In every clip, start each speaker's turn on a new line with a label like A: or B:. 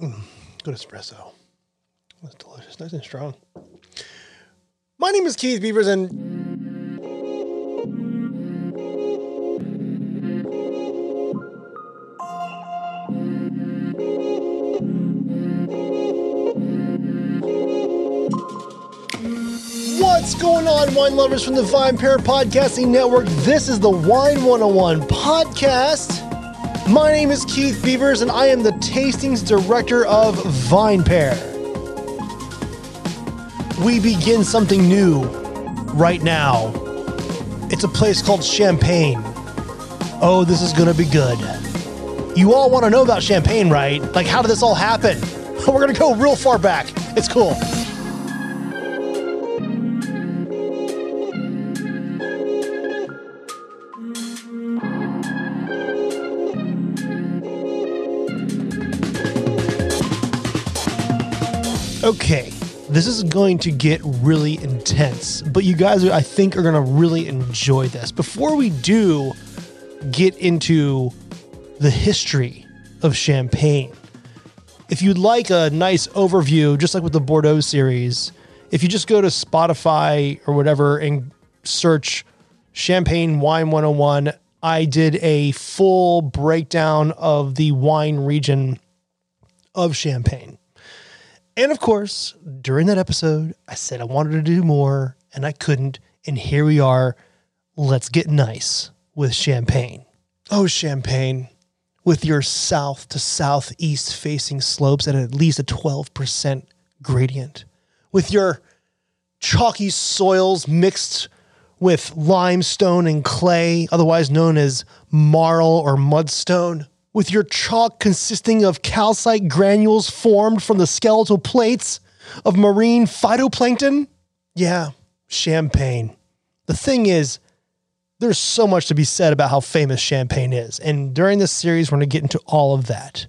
A: Mm, good espresso. That's delicious. Nice and strong. My name is Keith Beavers, and What's going on, wine lovers from the VinePair Podcasting Network? This is the Wine 101 podcast. My name is Keith Beavers, and I am the tastings director of VinePair. We begin something new right now. It's a place called Champagne. Oh, this is gonna be good. You all wanna know about Champagne, right? Like, how did this all happen? We're gonna go real far back. It's cool. Okay, this is going to get really intense, but you guys, I think, are going to really enjoy this. Before we do get into the history of champagne, if you'd like a nice overview, just like with the Bordeaux series, if you just go to Spotify or whatever and search Champagne Wine 101, I did a full breakdown of the wine region of Champagne. And of course, during that episode, I said I wanted to do more and I couldn't. And here we are. Let's get nice with Champagne. Oh, Champagne, with your south to southeast facing slopes at at least a 12% gradient, with your chalky soils mixed with limestone and clay, otherwise known as marl or mudstone, with your chalk consisting of calcite granules formed from the skeletal plates of marine phytoplankton? Yeah, champagne. The thing is, there's so much to be said about how famous champagne is. And during this series, we're going to get into all of that.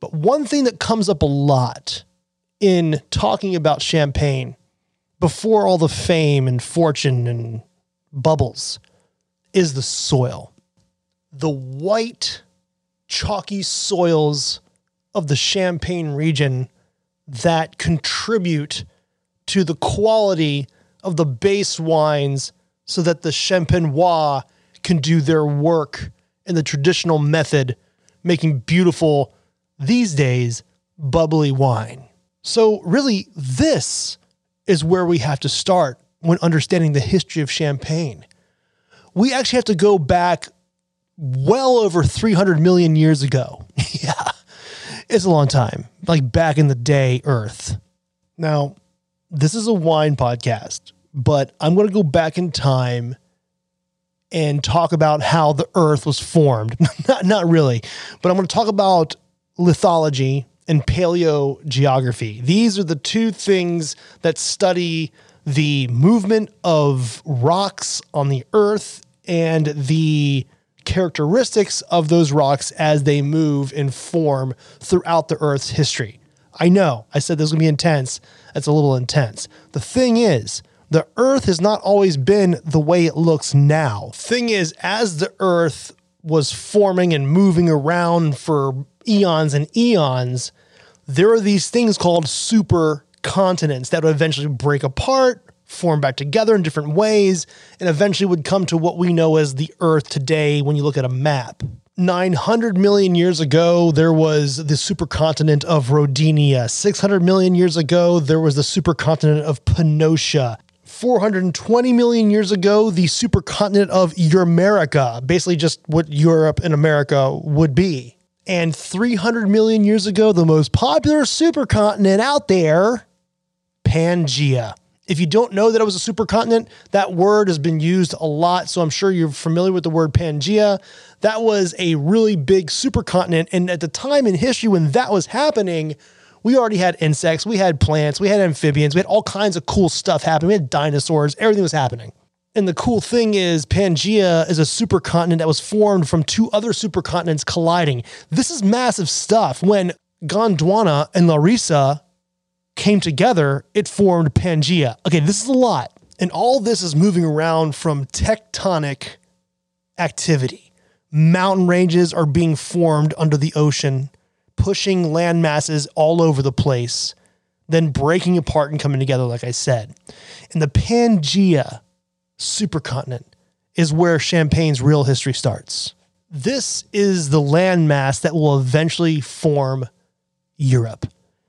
A: But one thing that comes up a lot in talking about champagne before all the fame and fortune and bubbles is the soil. The white, chalky soils of the Champagne region that contribute to the quality of the base wines so that the champenois can do their work in the traditional method, making beautiful, these days, bubbly wine. So, really, this is where we have to start when understanding the history of champagne. We actually have to go back well over 300 million years ago. yeah, it's a long time, like back in the day, Earth. Now, this is a wine podcast, but I'm going to go back in time and talk about how the Earth was formed. not, not really, but I'm going to talk about lithology and paleogeography. These are the two things that study the movement of rocks on the Earth and the characteristics of those rocks as they move and form throughout the Earth's history. I know I said this was going to be intense. That's a little intense. The thing is, the Earth has not always been the way it looks now. Thing is, as the Earth was forming and moving around for eons and eons, there are these things called super continents that would eventually break apart, form back together in different ways, and eventually would come to what we know as the Earth today when you look at a map. 900 million years ago, there was the supercontinent of Rodinia. 600 million years ago, there was the supercontinent of Pannotia. 420 million years ago, the supercontinent of Euramerica, basically just what Europe and America would be. And 300 million years ago, the most popular supercontinent out there, Pangea. If you don't know that it was a supercontinent, that word has been used a lot. So I'm sure you're familiar with the word Pangea. That was a really big supercontinent. And at the time in history when that was happening, we already had insects, we had plants, we had amphibians, we had all kinds of cool stuff happening. We had dinosaurs, everything was happening. And the cool thing is, Pangea is a supercontinent that was formed from two other supercontinents colliding. This is massive stuff. When Gondwana and Laurasia came together, it formed Pangea. Okay, this is a lot. And all this is moving around from tectonic activity. Mountain ranges are being formed under the ocean. pushing land masses all over the place, then breaking apart and coming together, like I said. And the Pangea supercontinent is where Champagne's real history starts. This is the landmass that will eventually form Europe.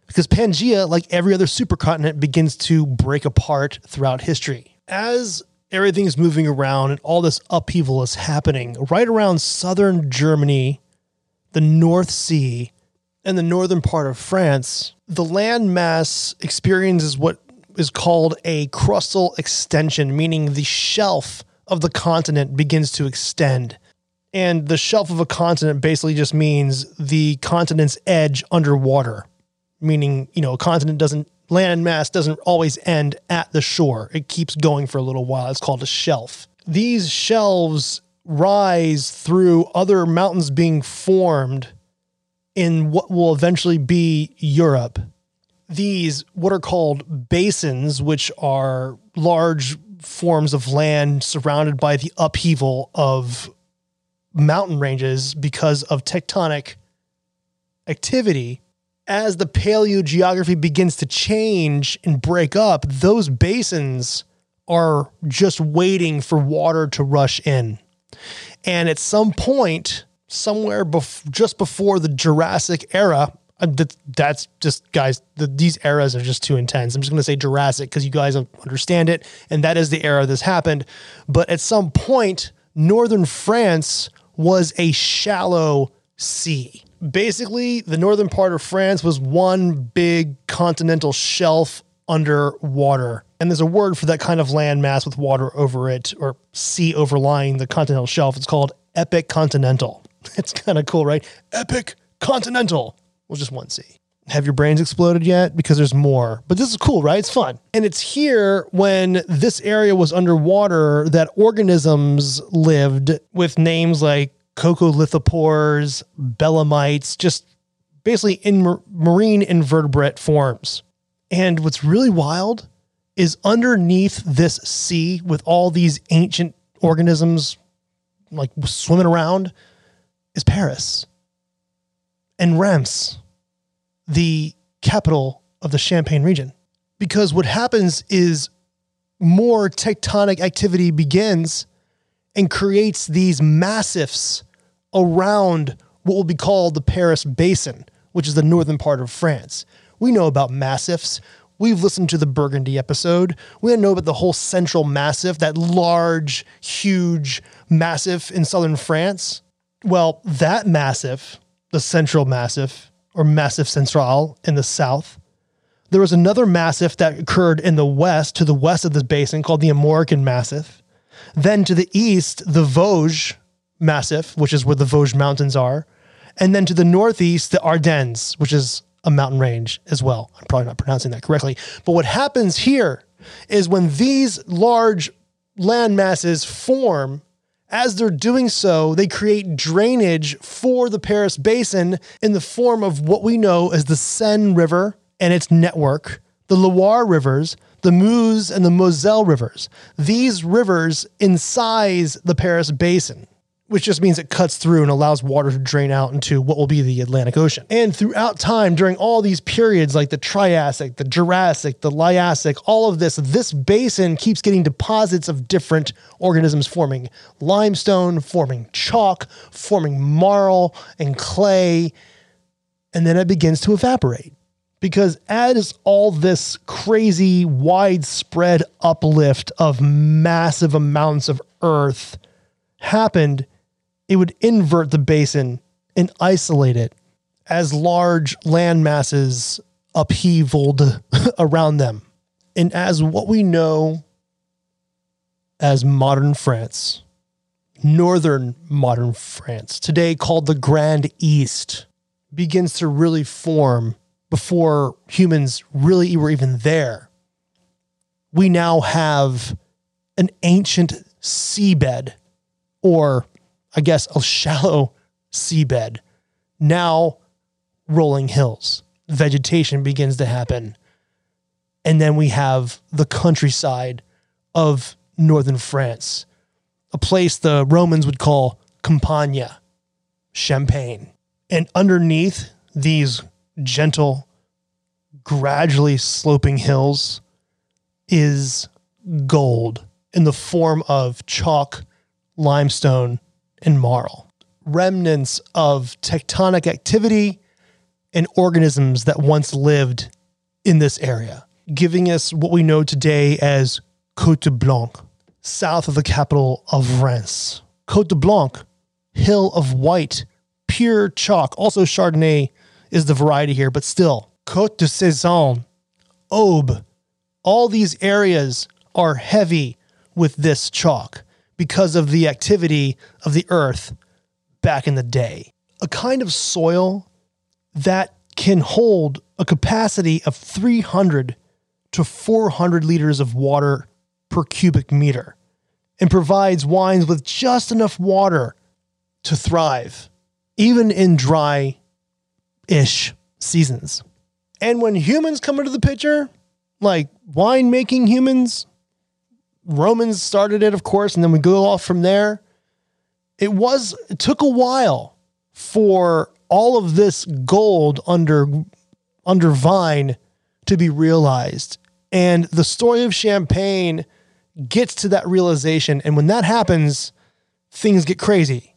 A: Because Pangea, like every other supercontinent, begins to break apart throughout history. As everything is moving around and all this upheaval is happening, right around southern Germany, the North Sea, and the northern part of France, the landmass experiences what is called a crustal extension, meaning the shelf of the continent begins to extend. And the shelf of a continent basically just means the continent's edge underwater, meaning, you know, a continent doesn't, land mass doesn't always end at the shore. It keeps going for a little while. It's called a shelf. These shelves rise through other mountains being formed in what will eventually be Europe. These, what are called basins, which are large forms of land surrounded by the upheaval of mountain ranges because of tectonic activity. As the paleogeography begins to change and break up, those basins are just waiting for water to rush in. And at some point, somewhere bef- just before the Jurassic era, uh, that's just guys. The, these eras are just too intense. I'm just going to say Jurassic because you guys understand it, and that is the era this happened. But at some point, northern France was a shallow sea. Basically, the northern part of France was one big continental shelf underwater. And there's a word for that kind of land mass with water over it or sea overlying the continental shelf. It's called epic continental. It's kind of cool, right? Epic continental. Well, just one sea. Have your brains exploded yet? Because there's more. But this is cool, right? It's fun. And it's here when this area was underwater that organisms lived with names like coccolithophores, belemnites, just basically in marine invertebrate forms. And what's really wild is underneath this sea with all these ancient organisms like swimming around is Paris and Reims, the capital of the Champagne region. Because what happens is more tectonic activity begins and creates these massifs around what will be called the Paris Basin, which is the northern part of France. We know about massifs. We've listened to the Burgundy episode. We know about the whole central massif, that large, huge massif in southern France. Well, that massif, the central massif, or Massif Central in the south, there was another massif that occurred in the west, to the west of this basin, called the Armorican Massif. Then to the east, the Vosges Massif, which is where the Vosges Mountains are. And then to the northeast, the Ardennes, which is a mountain range as well. I'm probably not pronouncing that correctly. But what happens here is when these large land masses form, as they're doing so, they create drainage for the Paris Basin in the form of what we know as the Seine River and its network, the Loire rivers, the Meuse and the Moselle rivers. These rivers incise the Paris Basin which just means it cuts through and allows water to drain out into what will be the Atlantic Ocean. And throughout time, during all these periods like the Triassic, the Jurassic, the Liassic, all of this, this basin keeps getting deposits of different organisms forming limestone, forming chalk, forming marl and clay, and then it begins to evaporate. Because as all this crazy, widespread uplift of massive amounts of earth happened, it would invert the basin and isolate it as large land masses upheavaled around them. And as what we know as modern France, northern modern France, today called the Grand Est, begins to really form before humans really were even there. We now have an ancient seabed, or I guess, a shallow seabed. Now, rolling hills, vegetation begins to happen. And then we have the countryside of northern France, a place the Romans would call Campania, Champagne. And underneath these gentle, gradually sloping hills is gold in the form of chalk, limestone, and marl. Remnants of tectonic activity and organisms that once lived in this area, giving us what we know today as Cote de Blanc, south of the capital of Reims. Cote de Blanc, hill of white, pure chalk. Also, Chardonnay is the variety here, but still, Cote de Sézanne, Aube, all these areas are heavy with this chalk because of the activity of the earth back in the day. A kind of soil that can hold a capacity of 300 to 400 liters of water per cubic meter and provides wines with just enough water to thrive, even in dry ish seasons. And when humans come into the picture, like winemaking humans, Romans started it, of course, and then we go off from there. It was, it took a while for all of this gold under under vine to be realized. And the story of Champagne gets to that realization. And when that happens, things get crazy.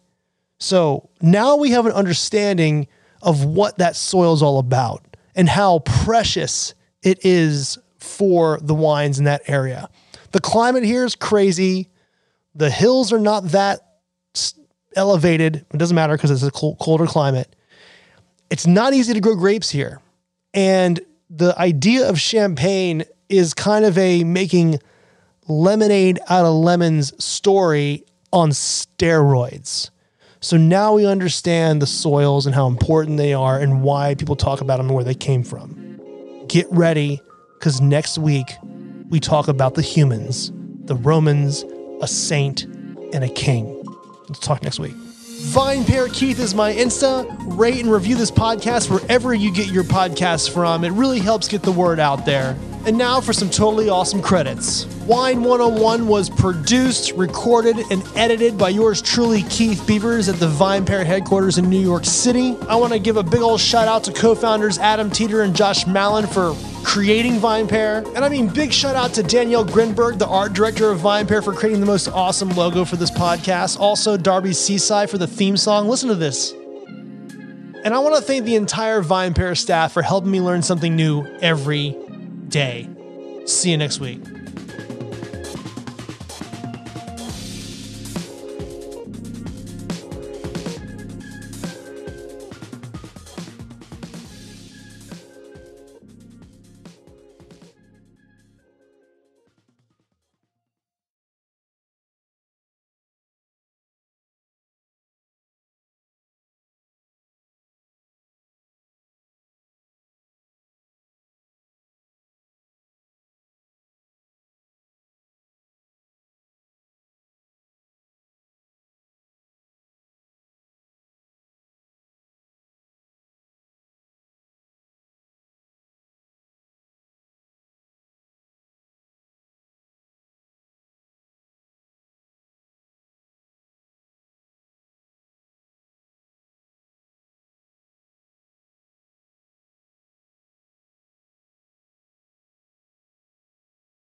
A: So now we have an understanding of what that soil is all about and how precious it is for the wines in that area. The climate here is crazy. The hills are not that elevated. It doesn't matter because it's a colder climate. It's not easy to grow grapes here. And the idea of champagne is kind of a making lemonade out of lemons story on steroids. So now we understand the soils and how important they are and why people talk about them and where they came from. Get ready because next week we talk about the humans, the Romans, a saint, and a king. Let's talk next week. VinePair Keith is my Insta. Rate and review this podcast wherever you get your podcasts from. It really helps get the word out there. And now for some totally awesome credits. Wine 101 was produced, recorded, and edited by yours truly, Keith Beavers, at the Vine VinePair headquarters in New York City. I want to give a big old shout out to co founders Adam Teeter and Josh Malin for creating VinePair. And I mean, big shout out to Danielle Grinberg, the art director of VinePair, for creating the most awesome logo for this podcast. Also, Darby Seaside for the theme song. Listen to this. And I want to thank the entire VinePair staff for helping me learn something new every day. See you next week.